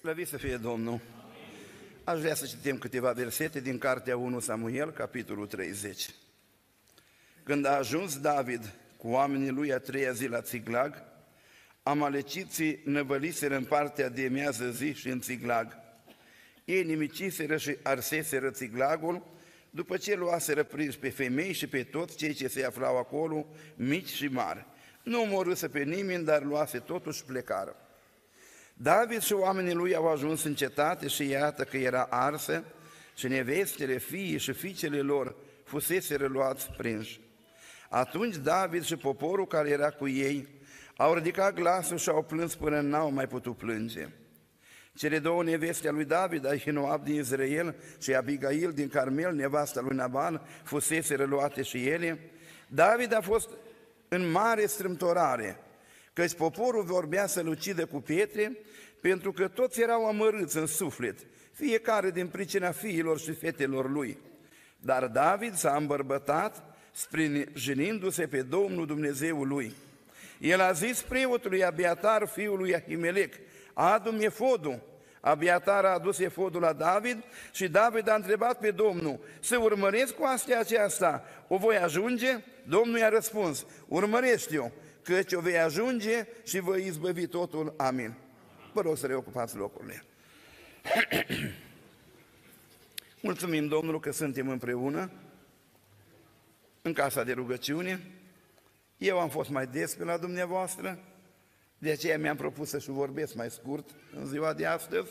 Slăvit să fie Domnul! Aș vrea să citim câteva versete din Cartea 1 Samuel, capitolul 30. Când a ajuns David cu oamenii lui a treia zi la Țiglag, amaleciții năvăliseră în partea de miază zi și în Țiglag. Ei nimiciseră și arseseră Țiglagul, după ce luaseră prins pe femei și pe toți cei ce se aflau acolo, mici și mari. Nu omorâse pe nimeni, dar luase totuși plecară. David și oamenii lui au ajuns în cetate și iată că era arsă și nevestele, fiii și fiicele lor fusese reluați prinși. Atunci David și poporul care era cu ei au ridicat glasul și au plâns până n-au mai putut plânge. Cele două neveste a lui David, Ahinoab din Israel și Abigail din Carmel, nevasta lui Naban, fusese reluate și ele. David a fost în mare strâmtorare, căci poporul vorbea să-l ucidă cu pietre, pentru că toți erau amărâți în suflet, fiecare din pricina fiilor și fetelor lui. Dar David s-a îmbărbătat, sprijinindu-se pe Domnul Dumnezeul lui. El a zis preotului Abiatar, fiul lui Ahimelec, adu-mi efodul. Abiatar a adus efodul la David și David a întrebat pe Domnul, să urmăresc cu astea aceasta, o voi ajunge? Domnul i-a răspuns, urmărește-o, căci o vei ajunge și voi izbăvi totul. Amin. Vă rog să reocupați locurile. Mulțumim Domnul că suntem împreună în casa de rugăciune. Eu am fost mai des pe la dumneavoastră, de aceea mi-am propus să-și vorbesc mai scurt în ziua de astăzi.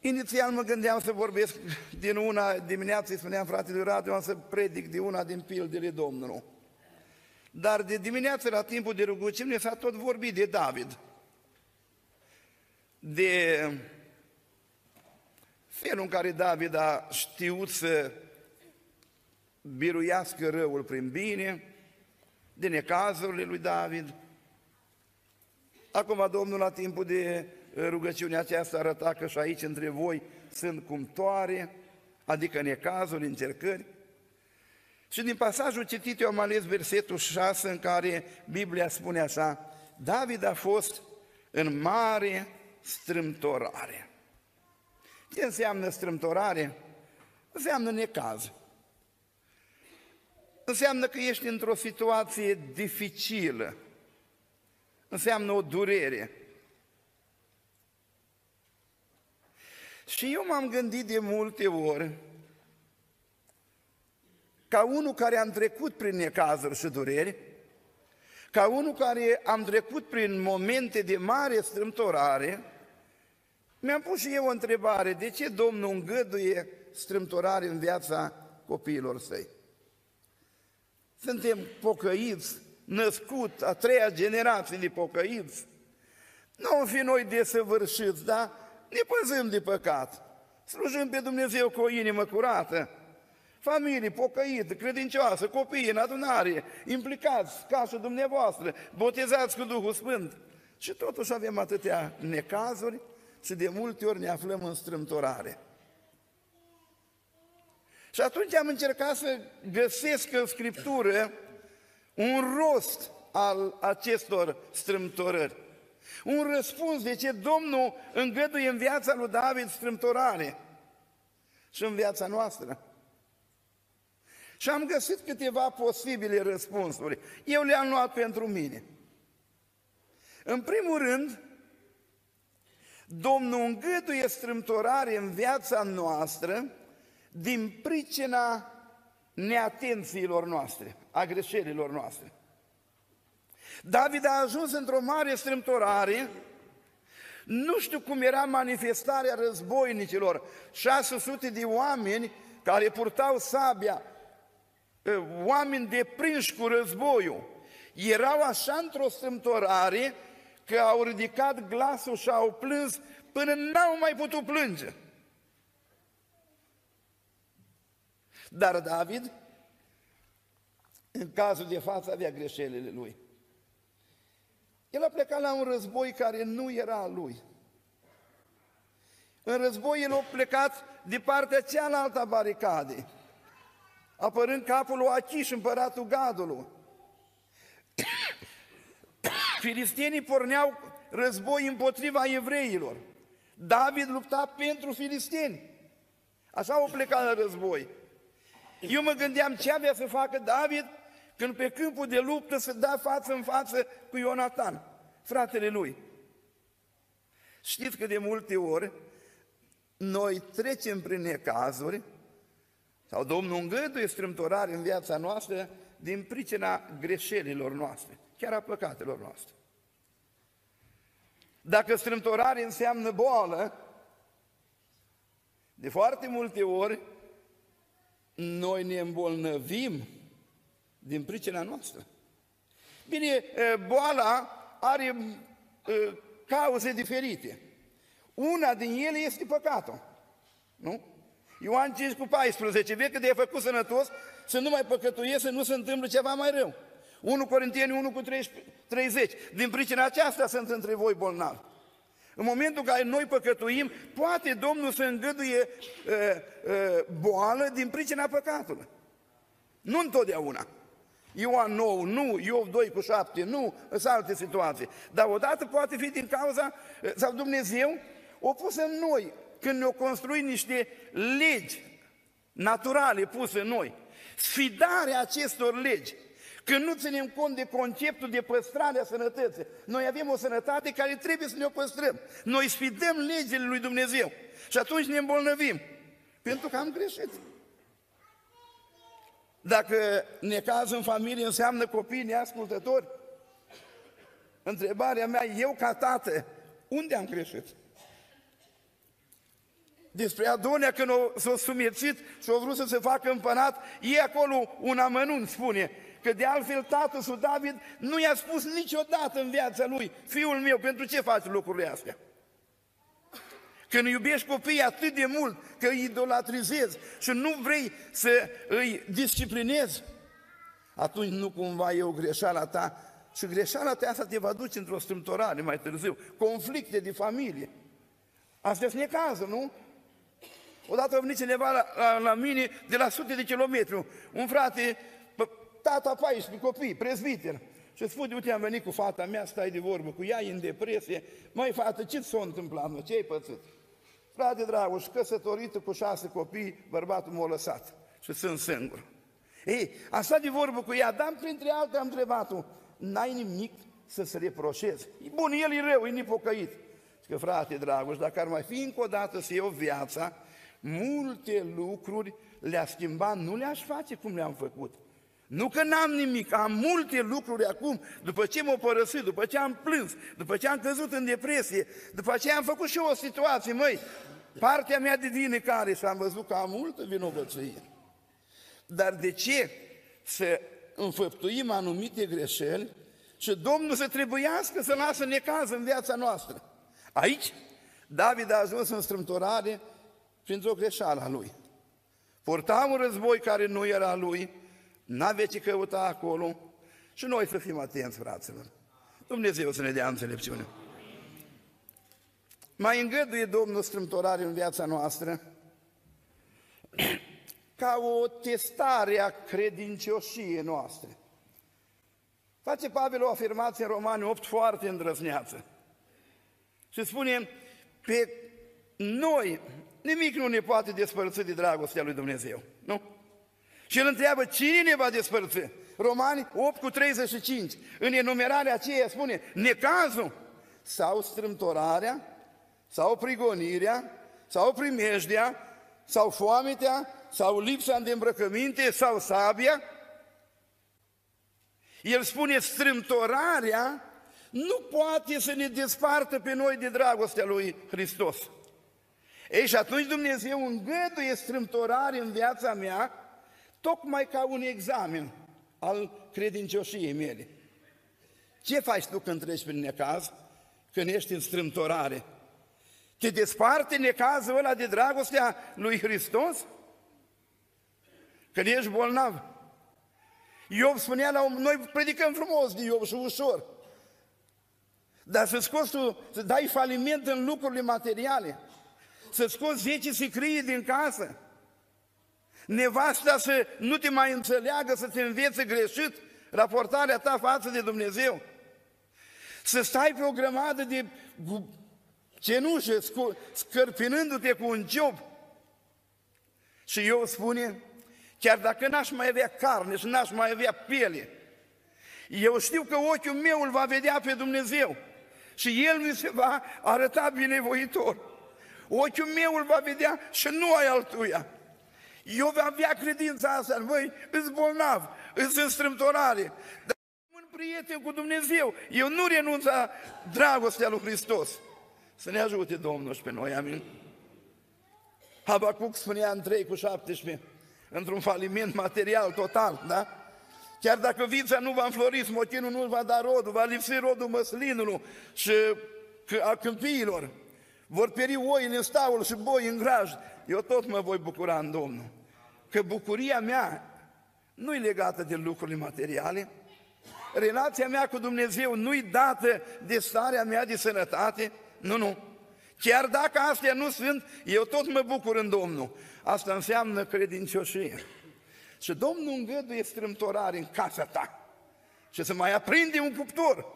Inițial mă gândeam să vorbesc din una dimineață, îi spuneam fratelui Radio, să predic de una din pildele Domnului. Dar de dimineață la timpul de rugăciune s-a tot vorbit de David. De felul în care David a știut să biruiască răul prin bine, de necazurile lui David. Acum Domnul la timpul de rugăciunea aceasta arăta că și aici între voi sunt cumtoare, adică necazuri, încercări. Și din pasajul citit eu am ales versetul 6 în care Biblia spune așa, David a fost în mare strâmtorare. Ce înseamnă strâmtorare? Înseamnă necaz. Înseamnă că ești într-o situație dificilă. Înseamnă o durere. Și eu m-am gândit de multe ori ca unul care am trecut prin necazuri și dureri, ca unul care am trecut prin momente de mare strâmtorare, mi-am pus și eu o întrebare, de ce Domnul îngăduie strâmtorare în viața copiilor săi? Suntem pocăiți, născut, a treia generație de pocăiți. Nu am fi noi desăvârșiți, dar ne păzăm de păcat. Slujim pe Dumnezeu cu o inimă curată, familie pocăită, credincioasă, copii în adunare, implicați ca și dumneavoastră, botezați cu Duhul Sfânt. Și totuși avem atâtea necazuri și de multe ori ne aflăm în strâmtorare. Și atunci am încercat să găsesc în Scriptură un rost al acestor strâmtorări. Un răspuns de ce Domnul îngăduie în viața lui David strâmtorare și în viața noastră. Și am găsit câteva posibile răspunsuri. Eu le-am luat pentru mine. În primul rând, Domnul îngăduie strâmtorare în viața noastră din pricina neatențiilor noastre, a greșelilor noastre. David a ajuns într-o mare strâmtorare, nu știu cum era manifestarea războinicilor, 600 de oameni care purtau sabia, ă, oameni deprinși cu războiul, erau așa într-o strâmtorare că au ridicat glasul și au plâns până n-au mai putut plânge. Dar David, în cazul de față, avea greșelile lui. El a plecat la un război care nu era al lui. În război el a plecat de partea cealaltă a baricadei, apărând capul lui Achiș, împăratul Gadului. Filistienii porneau război împotriva evreilor. David lupta pentru filisteni. Așa au plecat la război. Eu mă gândeam ce avea să facă David când pe câmpul de luptă se da față în față cu Ionatan, fratele lui. Știți că de multe ori noi trecem prin necazuri sau Domnul îngăduie strâmtorare în viața noastră din pricina greșelilor noastre, chiar a păcatelor noastre. Dacă strâmtorare înseamnă boală, de foarte multe ori noi ne îmbolnăvim din pricina noastră. Bine, boala are cauze diferite. Una din ele este păcatul. Nu? Ioan 5 cu 14, vezi că de făcut sănătos să nu mai păcătuie, să nu se întâmple ceva mai rău. 1 Corinteni 1 cu 30. Din pricina aceasta sunt între voi bolnavi. În momentul în care noi păcătuim, poate Domnul să îngăduie uh, uh, boală din pricina păcatului. Nu întotdeauna. Ioan 9, nu, Iov 2 cu 7, nu, în alte situații. Dar odată poate fi din cauza, sau Dumnezeu o pus în noi, când ne-o construi niște legi naturale puse în noi. Sfidarea acestor legi, când nu ținem cont de conceptul de păstrare a sănătății. Noi avem o sănătate care trebuie să ne o păstrăm. Noi sfidăm legile lui Dumnezeu și atunci ne îmbolnăvim, pentru că am greșit. Dacă necaz în familie înseamnă copii neascultători, întrebarea mea, eu ca tată, unde am greșit? Despre Adonia când s-a sumerțit și a vrut să se facă împărat, e acolo un amănunt, spune, că de altfel tatăl său David nu i-a spus niciodată în viața lui, fiul meu, pentru ce faci lucrurile astea? Când iubești copiii atât de mult că îi idolatrizezi și nu vrei să îi disciplinezi, atunci nu cumva e o greșeală ta și greșeala ta asta te va duce într-o strâmtorare mai târziu, conflicte de familie. Astea sunt necazuri, nu? Odată a venit cineva la, la, la mine de la sute de kilometri, un frate, tata 14 copii, prezbiter. Și spune, uite, am venit cu fata mea, stai de vorbă cu ea, e în depresie. Măi, fată, ce s-a întâmplat, mă? Ce ai pățit? Frate Dragoș, căsătorită cu șase copii, bărbatul m-a lăsat și sunt singur. Ei, asta de vorbă cu ea, dar printre alte am întrebat-o, n-ai nimic să se reproșezi. E bun, el e rău, e nepocăit. Și că, frate Dragoș, dacă ar mai fi încă o dată să iau viața, multe lucruri le-a schimbat, nu le-aș face cum le-am făcut. Nu că n-am nimic, am multe lucruri acum, după ce m-au părăsit, după ce am plâns, după ce am căzut în depresie, după ce am făcut și eu o situație, măi, partea mea de vindecare și am văzut că am multă vinovăție. Dar de ce să înfăptuim anumite greșeli și Domnul să trebuiască să lasă necaz în viața noastră? Aici, David a ajuns în strâmtorare printr-o greșeală a lui. Porta un război care nu era lui, n-avea ce căuta acolo și noi să fim atenți, fraților. Dumnezeu să ne dea înțelepciune. Mai îngăduie Domnul strâmtorare în viața noastră ca o testare a credincioșiei noastre. Face Pavel o afirmație în Romani 8 foarte îndrăzneață. Și spune, pe noi nimic nu ne poate despărți de dragostea lui Dumnezeu. Nu? Și el întreabă, cine ne va despărți? Romani 8 cu 35. În enumerarea aceea spune, necazul sau strâmtorarea, sau prigonirea, sau primejdea, sau foametea, sau lipsa de îmbrăcăminte, sau sabia. El spune, strâmtorarea nu poate să ne despartă pe noi de dragostea lui Hristos. Ei, și atunci Dumnezeu îngăduie strâmtorare în viața mea, tocmai ca un examen al credincioșiei mele. Ce faci tu când treci prin necaz? Când ești în strâmtorare? Te desparte necazul ăla de dragostea lui Hristos? Când ești bolnav? Iov spunea la om, noi predicăm frumos de Iov și ușor. Dar să scoți tu, să dai faliment în lucrurile materiale, să scoți 10 sicrii din casă, nevasta să nu te mai înțeleagă, să te învețe greșit raportarea ta față de Dumnezeu, Să stai pe o grămadă de cenușă, scărpinându-te cu un job. Și eu spune, chiar dacă n-aș mai avea carne și n-aș mai avea piele, eu știu că ochiul meu îl va vedea pe Dumnezeu și El mi se va arăta binevoitor. Ochiul meu îl va vedea și nu ai altuia. Eu voi avea credința asta, voi îți bolnav, îți în strâmtorare, dar un prieten cu Dumnezeu. Eu nu renunț la dragostea lui Hristos. Să ne ajute Domnul și pe noi, amin. Habacuc spunea în 3 cu 17, într-un faliment material total, da? Chiar dacă vița nu va înflori, smochinul nu va da rodul, va lipsi rodul măslinului și a câmpiilor, vor pieri oile în staul și boi în graj, eu tot mă voi bucura în Domnul. Că bucuria mea nu e legată de lucrurile materiale, relația mea cu Dumnezeu nu e dată de starea mea de sănătate, nu, nu. Chiar dacă astea nu sunt, eu tot mă bucur în Domnul. Asta înseamnă credincioșie. Și Domnul îngăduie strâmtorare în casa ta. Și să mai aprinde un cuptor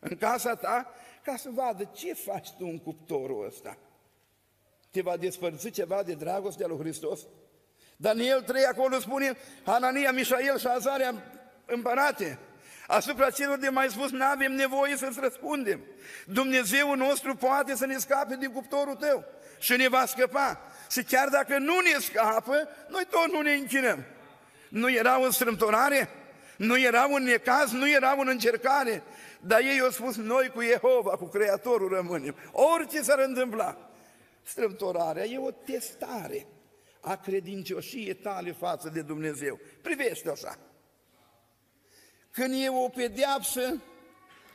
în casa ta ca să vadă ce faci tu în cuptorul ăsta. Te va despărți ceva de dragostea lui Hristos? Daniel 3 acolo spune, Hanania, Mișael și Azaria împărate, asupra celor de mai spus, nu avem nevoie să-ți răspundem. Dumnezeu nostru poate să ne scape din cuptorul tău și ne va scăpa. Și chiar dacă nu ne scapă, noi tot nu ne închinăm. Nu erau în strâmtorare? Nu erau în necaz? Nu erau în încercare? Dar ei au spus, noi cu Jehova, cu Creatorul rămânem. Orice s-ar întâmpla. Strâmtorarea e o testare a credincioșiei tale față de Dumnezeu. Privește așa. Când e o pedeapsă,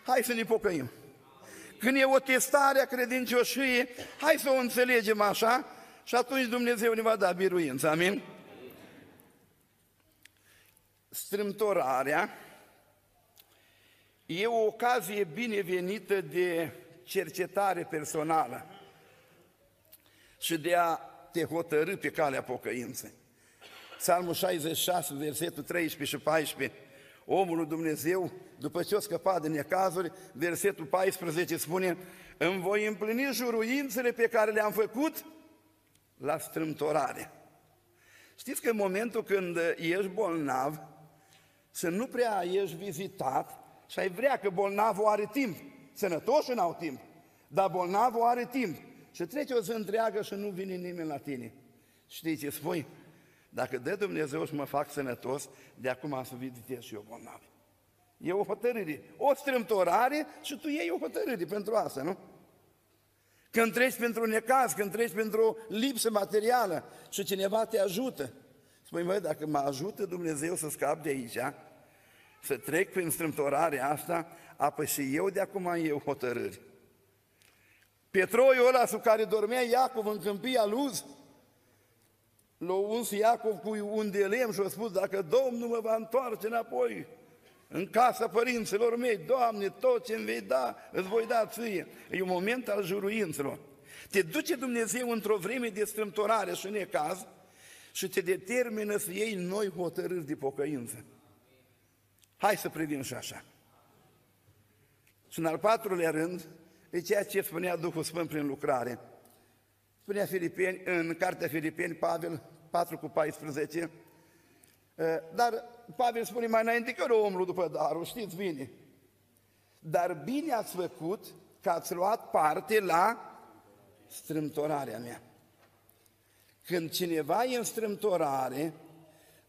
hai să ne pocăim. Când e o testare a credincioșiei, hai să o înțelegem așa și atunci Dumnezeu ne va da biruință. Amin? strâmtorarea e o ocazie binevenită de cercetare personală și de a te hotărâ pe calea pocăinței. Psalmul 66, versetul 13 și 14, omul lui Dumnezeu, după ce a scăpat din necazuri, versetul 14 spune, îmi voi împlini juruințele pe care le-am făcut la strâmtorare. Știți că în momentul când ești bolnav, să nu prea ești vizitat și ai vrea că bolnavul are timp. Sănătoși n-au timp, dar bolnavul are timp. Și trece o zi întreagă și nu vine nimeni la tine. Știi ce spui? Dacă dă Dumnezeu și mă fac sănătos, de acum să vizitez și eu bolnav. E o hotărâre, o strâmtorare și tu iei o hotărâre pentru asta, nu? Când treci pentru un necaz, când treci pentru o lipsă materială și cineva te ajută, Spui, măi, dacă mă ajută Dumnezeu să scap de aici, să trec prin strâmtorarea asta, apoi și eu de acum am eu hotărâri. Petroiul ăla sub care dormea Iacov în câmpia Luz, l-a uns Iacov cu un de lemn și a spus, dacă Domnul mă va întoarce înapoi în casa părinților mei, Doamne, tot ce îmi vei da, îți voi da ție. E un moment al juruințelor. Te duce Dumnezeu într-o vreme de strâmtorare și necaz, și te determină să iei noi hotărâri de pocăință. Hai să privim și așa. Și în al patrulea rând, e ceea ce spunea Duhul Sfânt prin lucrare. Spunea Filipeni, în cartea Filipeni, Pavel 4 cu 14, dar Pavel spune mai înainte că eu omul după darul, știți bine. Dar bine ați făcut că ați luat parte la strâmtorarea mea. Când cineva e în strâmtorare,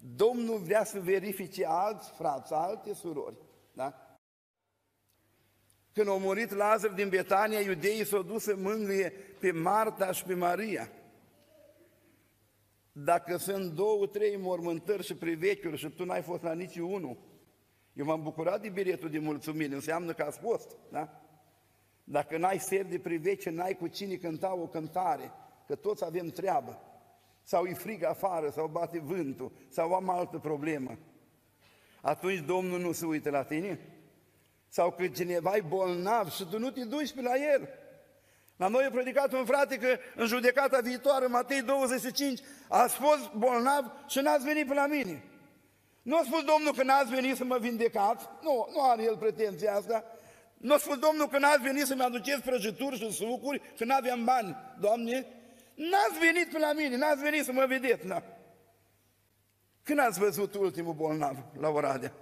Domnul vrea să verifice alți frați, alte surori. Da? Când a murit Lazar din Betania, iudeii s-au dus să mângâie pe Marta și pe Maria. Dacă sunt două, trei mormântări și privechiuri și tu n-ai fost la nici unul, eu m-am bucurat de biletul de mulțumire, înseamnă că ați fost, da? Dacă n-ai ser de privece, n-ai cu cine cânta o cântare, că toți avem treabă sau e frig afară, sau bate vântul, sau am altă problemă, atunci Domnul nu se uită la tine? Sau că cineva e bolnav și tu nu te duci pe la el? La noi a predicat un frate că în judecata viitoare, Matei 25, ați fost bolnav și n-ați venit pe la mine. Nu a spus Domnul că n-ați venit să mă vindecați, nu, nu are el pretenția asta, Nu a spus Domnul că n-ați venit să-mi aduceți prăjituri și sucuri, că n-aveam bani, Doamne? N-ați venit pe la mine, n-ați venit să mă vedeți, na. Când ați văzut ultimul bolnav la Oradea?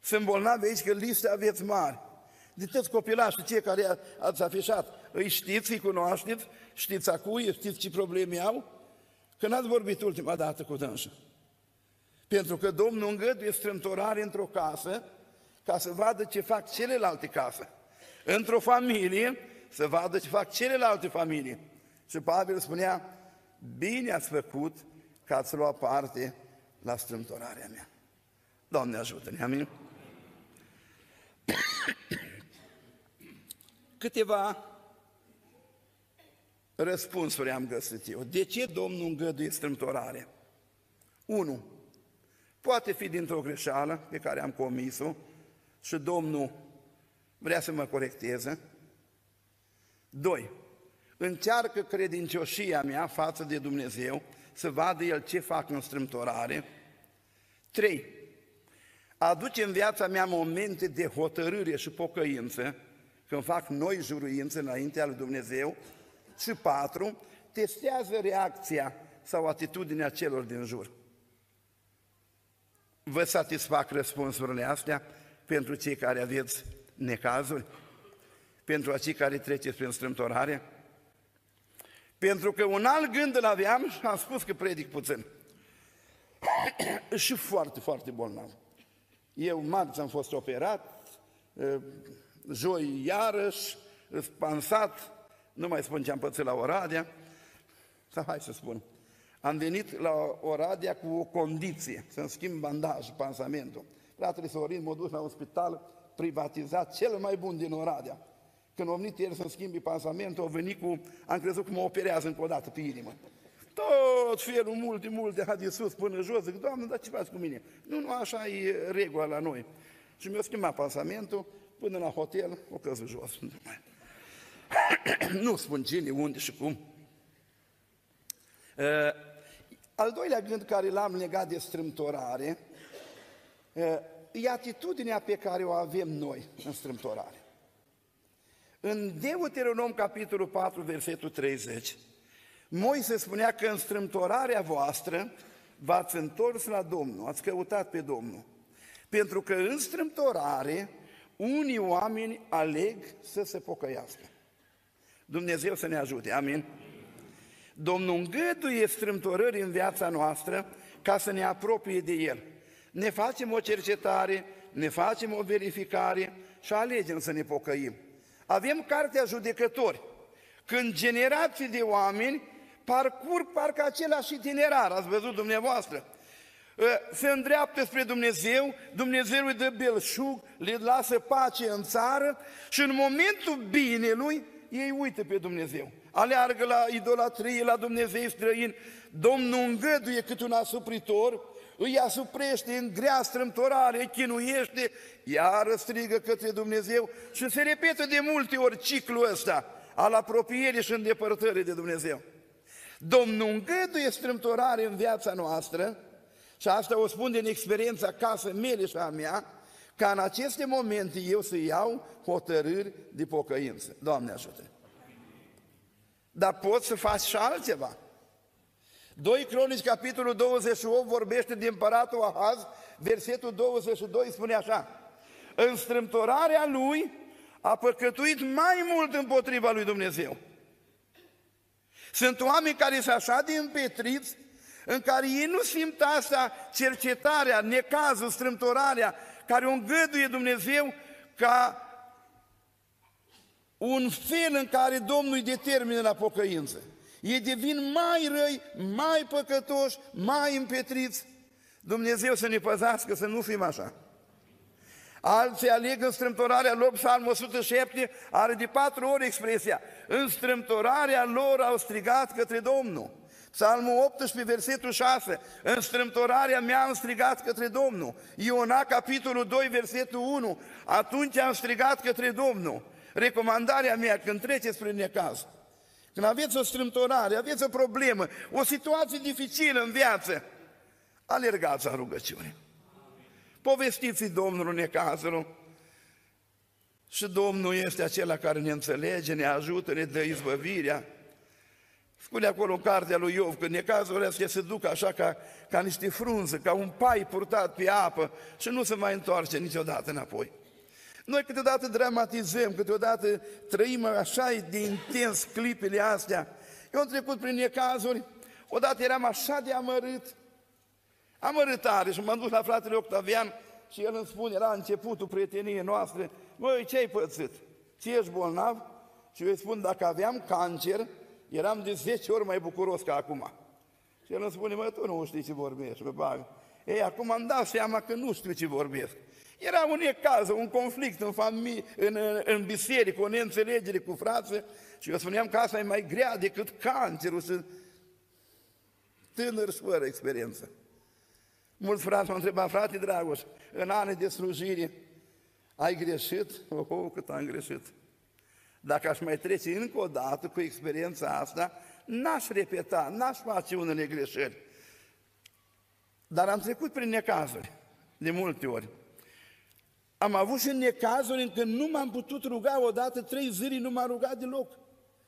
Sunt bolnavi aici că liste aveți mari. De toți copilașii cei care ați afișat, îi știți, îi cunoașteți, știți a cui, știți ce probleme au? Că n-ați vorbit ultima dată cu dânsa. Pentru că Domnul îngăduie strâmtorare într-o casă ca să vadă ce fac celelalte case. Într-o familie să vadă ce fac celelalte familii. Și Pavel spunea, bine ați făcut că ați luat parte la strâmtorarea mea. Doamne ajută-ne, amin? Câteva răspunsuri am găsit eu. De ce Domnul îngăduie strâmtorare? 1. Poate fi dintr-o greșeală pe care am comis-o și Domnul vrea să mă corecteze. 2. Încearcă credincioșia mea față de Dumnezeu să vadă El ce fac în strâmtorare. 3. Aduce în viața mea momente de hotărâre și pocăință, când fac noi juruințe înaintea lui Dumnezeu. Și 4. Testează reacția sau atitudinea celor din jur. Vă satisfac răspunsurile astea pentru cei care aveți necazuri? Pentru acei care treceți prin strâmtorare? Pentru că un alt gând îl aveam și am spus că predic puțin. și foarte, foarte bolnav. Eu marți am fost operat, joi iarăși, spansat, nu mai spun ce am pățit la Oradea, sau hai să spun, am venit la Oradea cu o condiție, să-mi schimb bandaj, pansamentul. Fratele Sorin m-a dus la un spital privatizat, cel mai bun din Oradea. Când a venit el să-mi schimbi pansamentul, a venit cu, am crezut că mă operează încă o dată pe inimă. Tot felul, multe, multe, de sus până jos, zic, Doamne, dar ce faci cu mine? Nu, nu, așa e regula la noi. Și mi-a schimbat pansamentul, până la hotel, o căzut jos. nu spun cine, unde și cum. Uh, al doilea gând care l-am legat de strâmtorare, uh, e atitudinea pe care o avem noi în strâmtorare. În Deuteronom, capitolul 4, versetul 30, Moise spunea că în strâmtorarea voastră v-ați întors la Domnul, ați căutat pe Domnul. Pentru că în strâmtorare unii oameni aleg să se pocăiască. Dumnezeu să ne ajute, amin? Domnul îngăduie strâmtorări în viața noastră ca să ne apropie de El. Ne facem o cercetare, ne facem o verificare și alegem să ne pocăim. Avem cartea judecători. Când generații de oameni parcurg parcă același itinerar, ați văzut dumneavoastră, ă, se îndreaptă spre Dumnezeu, Dumnezeu îi dă belșug, le lasă pace în țară și în momentul binelui ei uită pe Dumnezeu. Aleargă la idolatrie, la Dumnezeu străin. Domnul îngăduie cât un asupritor, îi asuprește în grea strâmtorare, chinuiește, iar strigă către Dumnezeu și se repetă de multe ori ciclul ăsta al apropierii și îndepărtării de Dumnezeu. Domnul îngăduie strâmtorare în viața noastră și asta o spun din experiența casă mele și a mea, ca în aceste momente eu să iau hotărâri de pocăință. Doamne ajută! Dar poți să faci și altceva. 2 Cronici, capitolul 28, vorbește de împăratul Ahaz, versetul 22 spune așa, în strâmtorarea lui a păcătuit mai mult împotriva lui Dumnezeu. Sunt oameni care sunt așa de împetriți, în care ei nu simt asta, cercetarea, necazul, strâmtorarea, care o îngăduie Dumnezeu ca un fel în care Domnul îi determină la pocăință. Ei devin mai răi, mai păcătoși, mai împetriți. Dumnezeu să ne păzească să nu fim așa. Alții aleg în strâmtorarea lor, psalmul 107 are de patru ori expresia, în strâmtorarea lor au strigat către Domnul. Psalmul 18, versetul 6, în strâmtorarea mea am strigat către Domnul. Iona, capitolul 2, versetul 1, atunci am strigat către Domnul. Recomandarea mea când treceți prin necaz, când aveți o strâmtorare, aveți o problemă, o situație dificilă în viață, alergați la rugăciune. Povestiți-i Domnul necazul Și Domnul este acela care ne înțelege, ne ajută, ne dă izbăvirea. Spune acolo în cartea lui Iov că necazurile astea se duc așa ca, ca niște frunze, ca un pai purtat pe apă și nu se mai întoarce niciodată înapoi. Noi câteodată dramatizăm, câteodată trăim așa de intens clipele astea. Eu am trecut prin necazuri, odată eram așa de amărât, amărât tare și m-am dus la fratele Octavian și el îmi spune, la începutul prieteniei noastre, măi, ce ai pățit? Ți ești bolnav? Și eu îi spun, dacă aveam cancer, eram de 10 ori mai bucuros ca acum. Și el îmi spune, mă, tu nu știi ce vorbești, mă bagă. Ei, acum am dat seama că nu știu ce vorbesc. Era un ecaz, un conflict în, familie, în, în biserică, o neînțelegere cu frații și eu spuneam că asta e mai grea decât cancerul și tânăr și fără experiență. Mulți frați m-au întrebat, frate Dragoș, în anii de slujire, ai greșit? Oh, oh, cât am greșit! Dacă aș mai trece încă o dată cu experiența asta, n-aș repeta, n-aș face unele greșeli. Dar am trecut prin necazuri, de multe ori. Am avut și necazuri în când nu m-am putut ruga odată, trei zile nu m-am rugat deloc.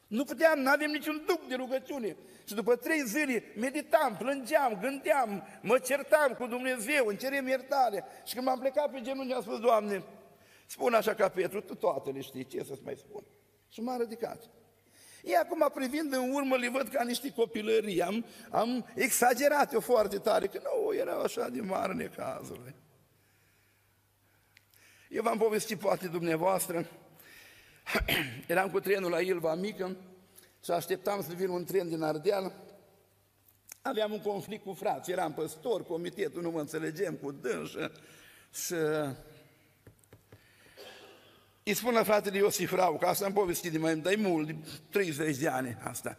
Nu puteam, nu avem niciun duc de rugăciune. Și după trei zile meditam, plângeam, gândeam, mă certam cu Dumnezeu, îmi cerem iertare. Și când m-am plecat pe genunchi, am spus, Doamne, spun așa ca Petru, tu toate le știi, ce să-ți mai spun? Și m-a ridicat. Ei acum privind în urmă le văd ca niște copilării, am, am exagerat eu foarte tare, că nu, erau așa de mari necazurile. Eu v-am povestit poate dumneavoastră, eram cu trenul la Ilva Mică și așteptam să vină un tren din Ardeal. Aveam un conflict cu frații, eram păstor, comitetul, nu mă înțelegem cu dânsă și îi spun la fratele Iosif Rau, că asta am povestit de mai de mult, de 30 de ani asta.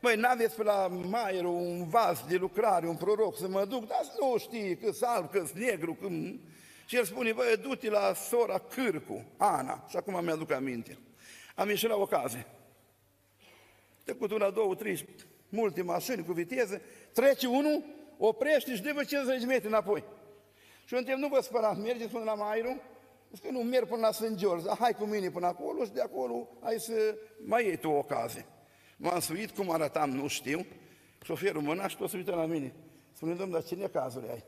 Măi, n-aveți pe la Maier un vas de lucrare, un proroc să mă duc, dar nu știi că alb, că negru, că... Și el spune, băi, du-te la sora Cârcu, Ana, și acum mi-aduc aminte. Am ieșit la ocazie. Trecut una, două, trei, multe mașini cu viteză, trece unul, oprește și dă 50 metri înapoi. Și eu întreb, nu vă spărați, mergeți până la Mairu? Zic că nu merg până la St. George, dar hai cu mine până acolo și de acolo hai să mai iei tu o ocazie. M-am suit, cum arătam, nu știu, șoferul mâna și tot se uită la mine. Spune, domnule, dar cine cazuri ai?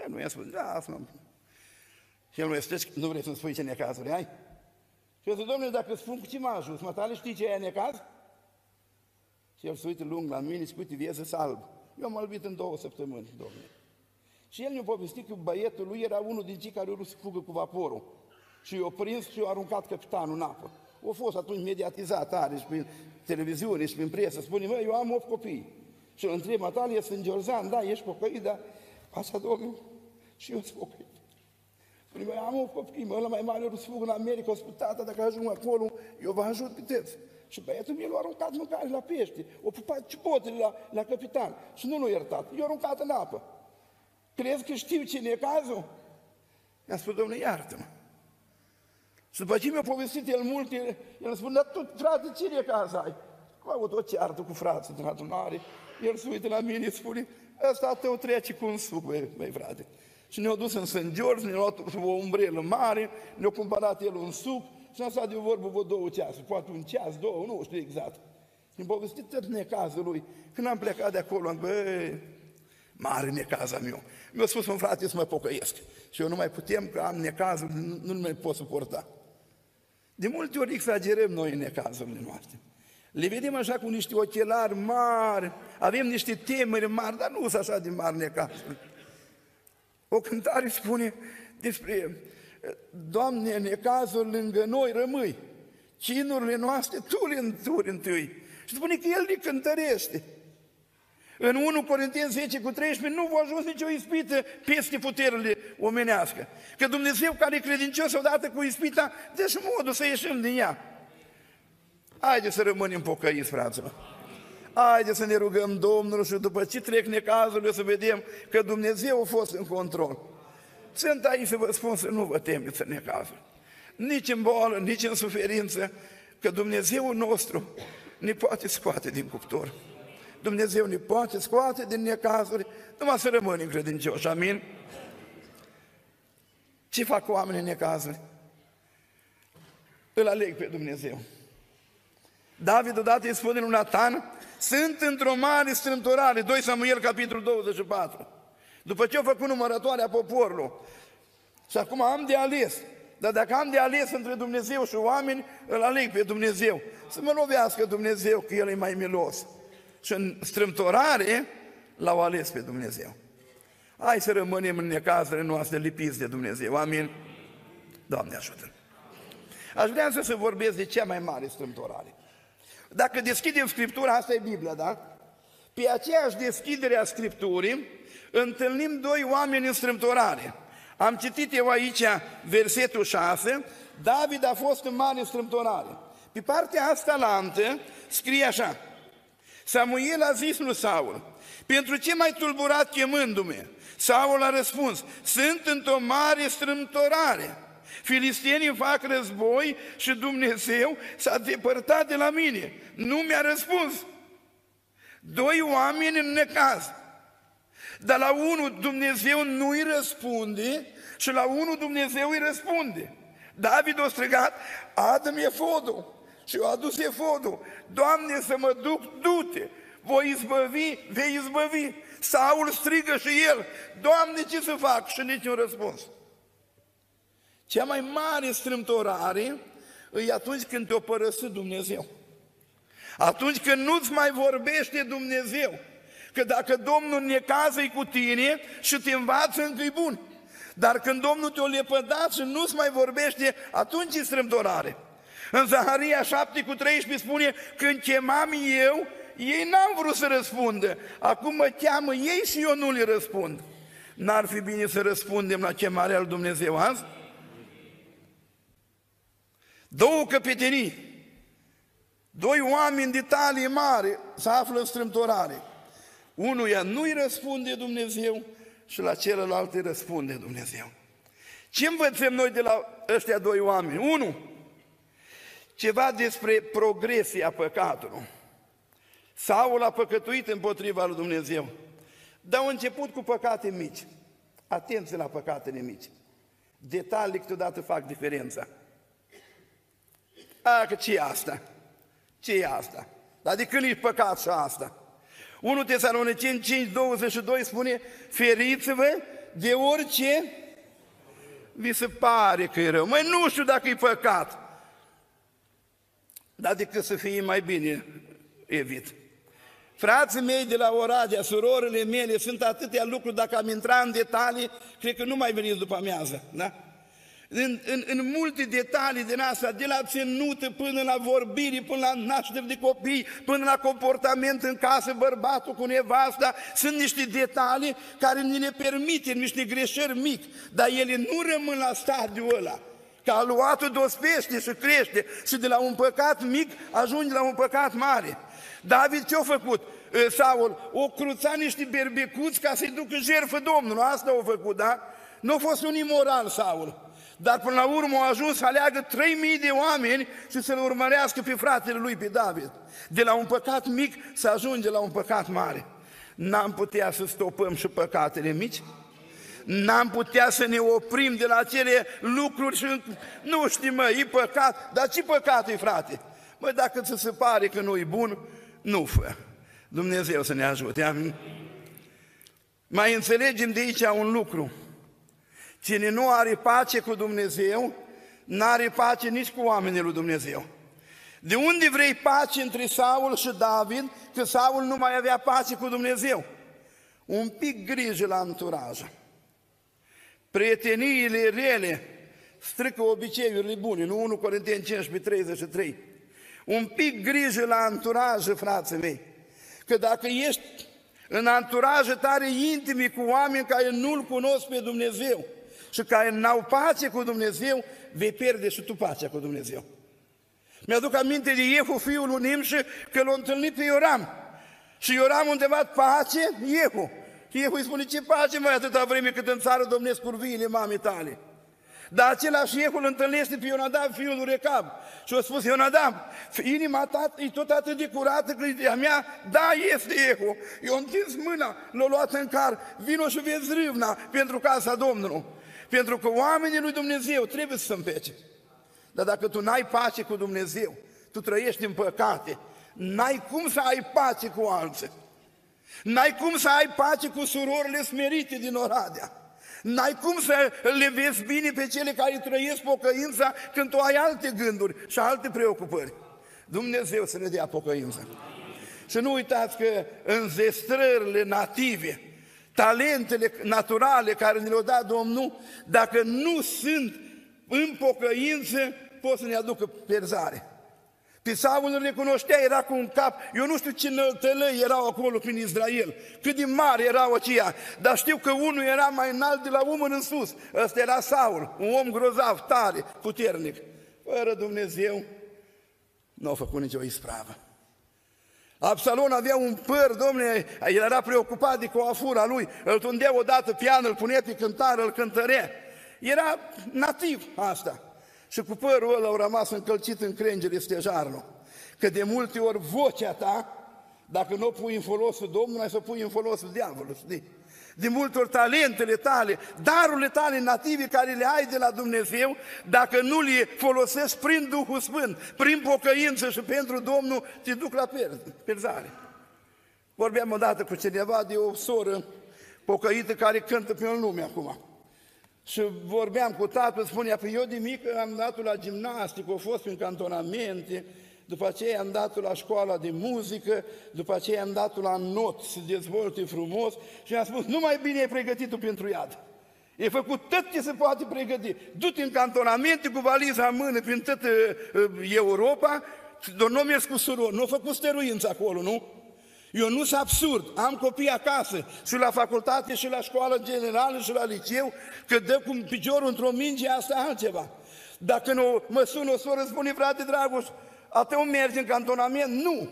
Eu nu i-am spus, da, asta m Și el mă zice, nu vrei să-mi spui ce necazuri ai? Și eu zic, domnule, dacă spun cu ce m-a ajuns, mă tale știi ce e necaz? Și el se uită lung la mine și uite, vieză salb. Eu am albit în două săptămâni, domnule. Și el ne-a povestit că băietul lui era unul din cei care au să fugă cu vaporul. Și i-a prins și i-a aruncat capitanul în apă. A fost atunci mediatizat tare și prin televiziune și prin presă. Spune, mă, eu am 8 copii. Și îl întreb, Natalia, sunt Georgian, da, ești pocăit, dar așa, domnul, și eu sunt pocăit. Spune, mă, am 8 copii, mă, la mai mare o să fugă în America, o spune, tata, dacă ajung acolo, eu vă ajut pe tăți. Și băiatul meu l-a aruncat mâncare la pește, o pupat cipotele la, la capitan și nu l-a iertat, i-a aruncat în apă. Crezi că știu cine e cazul? I-a spus, domnule, iartă-mă. Și după ce mi-a povestit el multe, el spune, dar tu, frate, cine e cazul ai? Am avut o ceartă cu frații din adunare, el se uită la mine și spune, ăsta tău trece cu un suc, băi, băi frate. Și ne-a dus în St. George, ne-a luat o umbrelă mare, ne-a cumpărat el un suc și am stat de vorbă vreo două ceasuri, poate un ceas, două, nu știu exact. Mi-a povestit tot necazul lui. Când am plecat de acolo, am băi, mare necaz meu. Mi-a spus un frate să mă pocăiesc. Și eu nu mai putem, că am necazul, nu, nu mai pot suporta. De multe ori exagerăm noi în necazurile noastre. Le vedem așa cu niște ochelari mari, avem niște temeri mari, dar nu sunt așa de mari necazuri. O cântare spune despre Doamne, necazul lângă noi rămâi, cinurile noastre Tu le înturi întâi. Și spune că El le cântărește. În 1 Corinteni 10 cu 13 nu v-a ajuns nicio ispită peste puterile omenească. Că Dumnezeu care e credincios odată cu ispita, deci modul să ieșim din ea. Haideți să rămânem pocăiți, fraților. Haideți să ne rugăm Domnul și după ce trec necazurile să vedem că Dumnezeu a fost în control. Sunt aici să vă spun să nu vă temeți în necazuri. Nici în boală, nici în suferință, că Dumnezeu nostru ne poate scoate din cuptor. Dumnezeu ne poate scoate din necazuri, numai să rămânem credincioși, amin? Ce fac oamenii în necazuri? îl aleg pe Dumnezeu. David odată îi spune lui Nathan, sunt într-o mare strâmtorare, 2 Samuel, capitolul 24. După ce au făcut numărătoarea poporului. Și acum am de ales. Dar dacă am de ales între Dumnezeu și oameni, îl aleg pe Dumnezeu. Să mă lovească Dumnezeu, că El e mai milos. Și în strâmtorare l-au ales pe Dumnezeu. Hai să rămânem în necazele noastre lipiți de Dumnezeu. Amin? Doamne ajută! Aș vrea să se vorbesc de cea mai mare strâmtorare. Dacă deschidem Scriptura, asta e Biblia, da? Pe aceeași deschidere a Scripturii, întâlnim doi oameni în strâmtorare. Am citit eu aici versetul 6, David a fost în mare strâmtorare. Pe partea asta lantă scrie așa, Samuel a zis lui Saul, pentru ce mai tulburat chemându-mă? Saul a răspuns, sunt într-o mare strâmtorare. Filistienii fac război și Dumnezeu s-a depărtat de la mine. Nu mi-a răspuns. Doi oameni în necaz. Dar la unul Dumnezeu nu îi răspunde și la unul Dumnezeu îi răspunde. David a strigat, adă-mi efodul. Și eu adus efodul. Doamne, să mă duc, du-te. Voi izbăvi, vei izbăvi. Saul strigă și el, Doamne, ce să fac? Și niciun răspuns. Cea mai mare strâmtorare e atunci când te-o părăsit Dumnezeu. Atunci când nu-ți mai vorbește Dumnezeu. Că dacă Domnul ne cază cu tine și te învață, încă e bun. Dar când Domnul te-o lepădat și nu-ți mai vorbește, atunci e strâmtorare. În Zaharia 7 cu 13 spune, când chemam eu, ei n-au vrut să răspundă. Acum mă cheamă ei și eu nu le răspund. N-ar fi bine să răspundem la chemarea lui Dumnezeu azi? Două căpetenii, doi oameni de talie mare se află în strâmtorare. Unuia nu-i răspunde Dumnezeu și la celălalt îi răspunde Dumnezeu. Ce învățăm noi de la ăștia doi oameni? Unu, ceva despre progresia păcatului. Saul a păcătuit împotriva lui Dumnezeu, dar au început cu păcate mici. Atenție la păcatele mici. Detalii câteodată fac diferența. A, că ce e asta? ce e asta? Dar de când e păcat și asta? 1 Tesaloniceni 5, 22 spune, feriți-vă de orice vi se pare că e rău. Mai nu știu dacă e păcat, dar decât să fie mai bine, evit. Frații mei de la Oradea, surorile mele, sunt atâtea lucruri, dacă am intrat în detalii, cred că nu mai veniți după amiază, da? În, în, în multe detalii din asta, de la ținută până la vorbire, până la naștere de copii, până la comportament în casă, bărbatul cu nevasta, sunt niște detalii care ni le permite niște greșeli mici, dar ele nu rămân la stadiul ăla. Că aluatul dospește și crește și de la un păcat mic ajunge la un păcat mare. David ce-a făcut? Saul, o cruța niște berbecuți ca să-i ducă jertfă Domnului, asta a făcut, da? Nu a fost un imoral Saul. Dar până la urmă a ajuns să aleagă 3000 de oameni și să-l urmărească pe fratele lui, pe David. De la un păcat mic să ajunge la un păcat mare. N-am putea să stopăm și păcatele mici? N-am putea să ne oprim de la acele lucruri și nu știu mă, e păcat, dar ce păcat e frate? Măi, dacă ți se pare că nu e bun, nu fă. Dumnezeu să ne ajute, amin? Mai înțelegem de aici un lucru. Cine nu are pace cu Dumnezeu, n-are pace nici cu oamenii lui Dumnezeu. De unde vrei pace între Saul și David, că Saul nu mai avea pace cu Dumnezeu? Un pic grijă la anturaj. Prieteniile rele strică obiceiurile bune, nu 1 Corinteni 15, 33. Un pic grijă la anturaj, frații mei, că dacă ești în anturaje tare intimi cu oameni care nu-L cunosc pe Dumnezeu, și care n-au pace cu Dumnezeu, vei pierde și tu pacea cu Dumnezeu. Mi-aduc aminte de Iehu, fiul lui Nimș, că l-a întâlnit pe Ioram. Și Ioram a întrebat pace, Iehu. Iehu îi spune, ce pace mai atâta vreme cât în țară domnesc curviile mamei tale? Dar același Iehu îl întâlnește pe Ionadab, fiul lui Recab. Și a spus, Ionadab, inima ta e tot atât de curată că a mea, da, este Iehu. Eu am întins mâna, l-a luat în car, vino și vezi râvna pentru casa Domnului. Pentru că oamenii lui Dumnezeu trebuie să se împece. Dar dacă tu n-ai pace cu Dumnezeu, tu trăiești în păcate, n-ai cum să ai pace cu alții. N-ai cum să ai pace cu surorile smerite din Oradea. N-ai cum să le vezi bine pe cele care trăiesc pocăința când tu ai alte gânduri și alte preocupări. Dumnezeu să ne dea pocăință. Și nu uitați că înzestrările native, talentele naturale care ne le-a dat Domnul, dacă nu sunt în pocăință, pot să ne aducă pierzare. Pe Saul îl recunoștea, era cu un cap, eu nu știu ce năltălăi erau acolo prin Israel, cât de mari erau aceia, dar știu că unul era mai înalt de la umăr în sus, ăsta era Saul, un om grozav, tare, puternic. Fără Dumnezeu, nu a făcut nicio ispravă. Absalon avea un păr, domne, el era preocupat de coafura lui, îl tundea odată pian, îl punea pe cântar, îl cântărea. Era nativ asta. Și cu părul ăla au rămas încălcit în crengele stejarul. Că de multe ori vocea ta, dacă nu o pui în folosul Domnului, ai să o pui în folosul diavolului, știi? De multe ori talentele tale, darurile tale native care le ai de la Dumnezeu, dacă nu le folosești prin Duhul Sfânt, prin pocăință și pentru Domnul, te duc la pierzare. Vorbeam odată cu cineva de o soră pocăită care cântă pe lume acum. Și vorbeam cu tatăl, spunea, păi eu de mică am dat la gimnastică, au fost prin cantonamente, după aceea am dat la școala de muzică, după aceea am dat la not să dezvolte frumos și am spus, nu mai bine e pregătit pentru iad. E făcut tot ce se poate pregăti. Du-te în cantonamente cu valiza în mână prin toată uh, Europa, dar nu mers cu surori, nu a făcut stăruință acolo, nu? Eu nu sunt absurd, am copii acasă și la facultate și la școală generală și la liceu, că dă cu piciorul într-o minge, asta altceva. Dacă nu mă sună o soră, spune, frate Dragoș, atunci mergi în cantonament? Nu.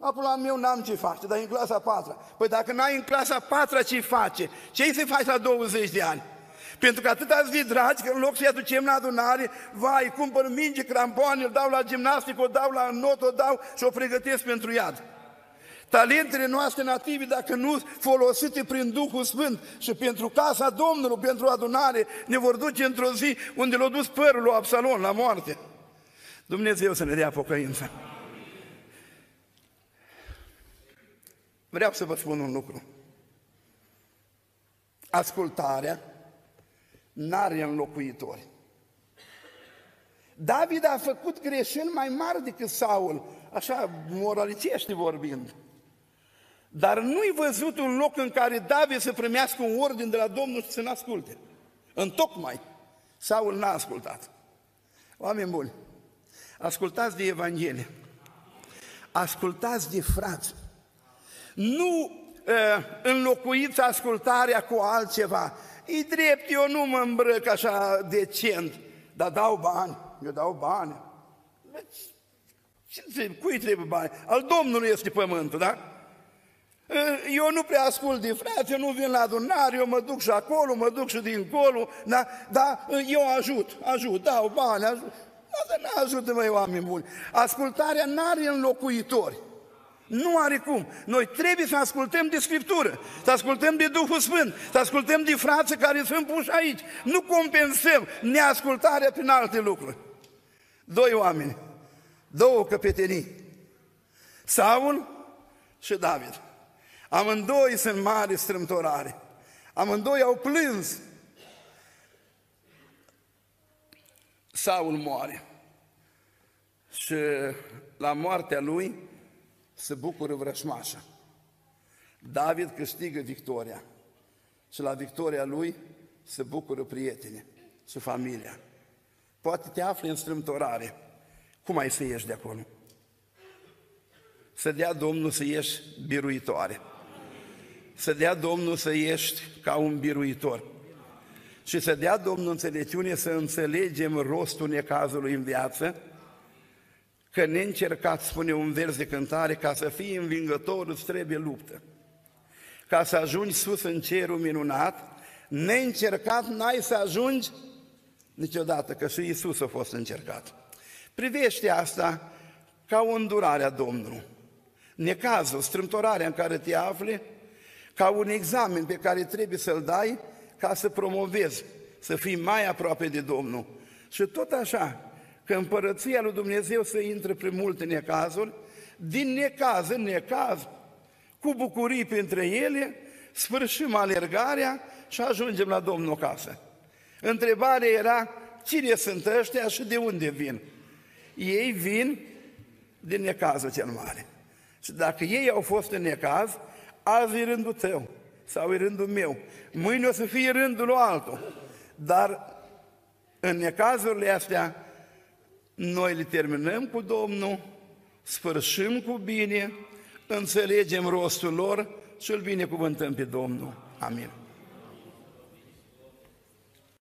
Apoi la meu n-am ce face, dar în clasa 4 Păi dacă n-ai în clasa 4 ce face? Ce să faci la 20 de ani? Pentru că atât ați fi dragi că în loc să-i aducem la adunare, vai, cumpăr minge, crampoane, îl dau la gimnastică, o dau la not, o dau și o pregătesc pentru iad. Talentele noastre native, dacă nu folosite prin Duhul Sfânt și pentru casa Domnului, pentru adunare, ne vor duce într-o zi unde l-a dus părul lui Absalon la moarte. Dumnezeu să ne dea pocăință. Vreau să vă spun un lucru. Ascultarea n-are înlocuitori. David a făcut greșeli mai mari decât Saul, așa moralicește vorbind. Dar nu-i văzut un loc în care David să primească un ordin de la Domnul și să nu asculte. Întocmai, Saul n-a ascultat. Oameni buni, ascultați de Evanghelie, ascultați de frați, nu uh, înlocuiți ascultarea cu altceva. E drept, eu nu mă îmbrăc așa decent, dar dau bani, eu dau bani. Cui trebuie bani? Al Domnului este pământul, da? Eu nu prea ascult de frate, eu nu vin la adunare, eu mă duc și acolo, mă duc și dincolo, da? dar eu ajut, ajut, dau bani, ajut. Asta nu ajută, mai oameni buni. Ascultarea nu are înlocuitori. Nu are cum. Noi trebuie să ascultăm de Scriptură, să ascultăm de Duhul Sfânt, să ascultăm de frații care sunt puși aici. Nu compensăm neascultarea prin alte lucruri. Doi oameni, două căpetenii, Saul și David. Amândoi sunt mari strâmtorare. Amândoi au plâns. Saul moare. Și la moartea lui se bucură vrășmașa. David câștigă victoria. Și la victoria lui se bucură prietenii și familia. Poate te afli în strâmtorare. Cum ai să ieși de acolo? Să dea Domnul să ieși biruitoare să dea Domnul să ieși ca un biruitor și să dea Domnul înțelepciune să înțelegem rostul necazului în viață, că neîncercat, spune un vers de cântare, ca să fii învingător îți trebuie luptă. Ca să ajungi sus în cerul minunat, neîncercat n-ai să ajungi niciodată, că și Isus a fost încercat. Privește asta ca o îndurare a Domnului. Necazul, strâmtorarea în care te afli, ca un examen pe care trebuie să-l dai ca să promovezi, să fii mai aproape de Domnul. Și tot așa, că împărăția lui Dumnezeu să intre prin multe necazuri, din necaz în necaz, cu bucurii printre ele, sfârșim alergarea și ajungem la Domnul acasă. Întrebarea era, cine sunt ăștia și de unde vin? Ei vin din necazul cel mare. Și dacă ei au fost în necaz, azi e rândul tău sau e rândul meu. Mâine o să fie rândul lui altul. Dar în necazurile astea, noi le terminăm cu Domnul, sfârșim cu bine, înțelegem rostul lor și îl binecuvântăm pe Domnul. Amin.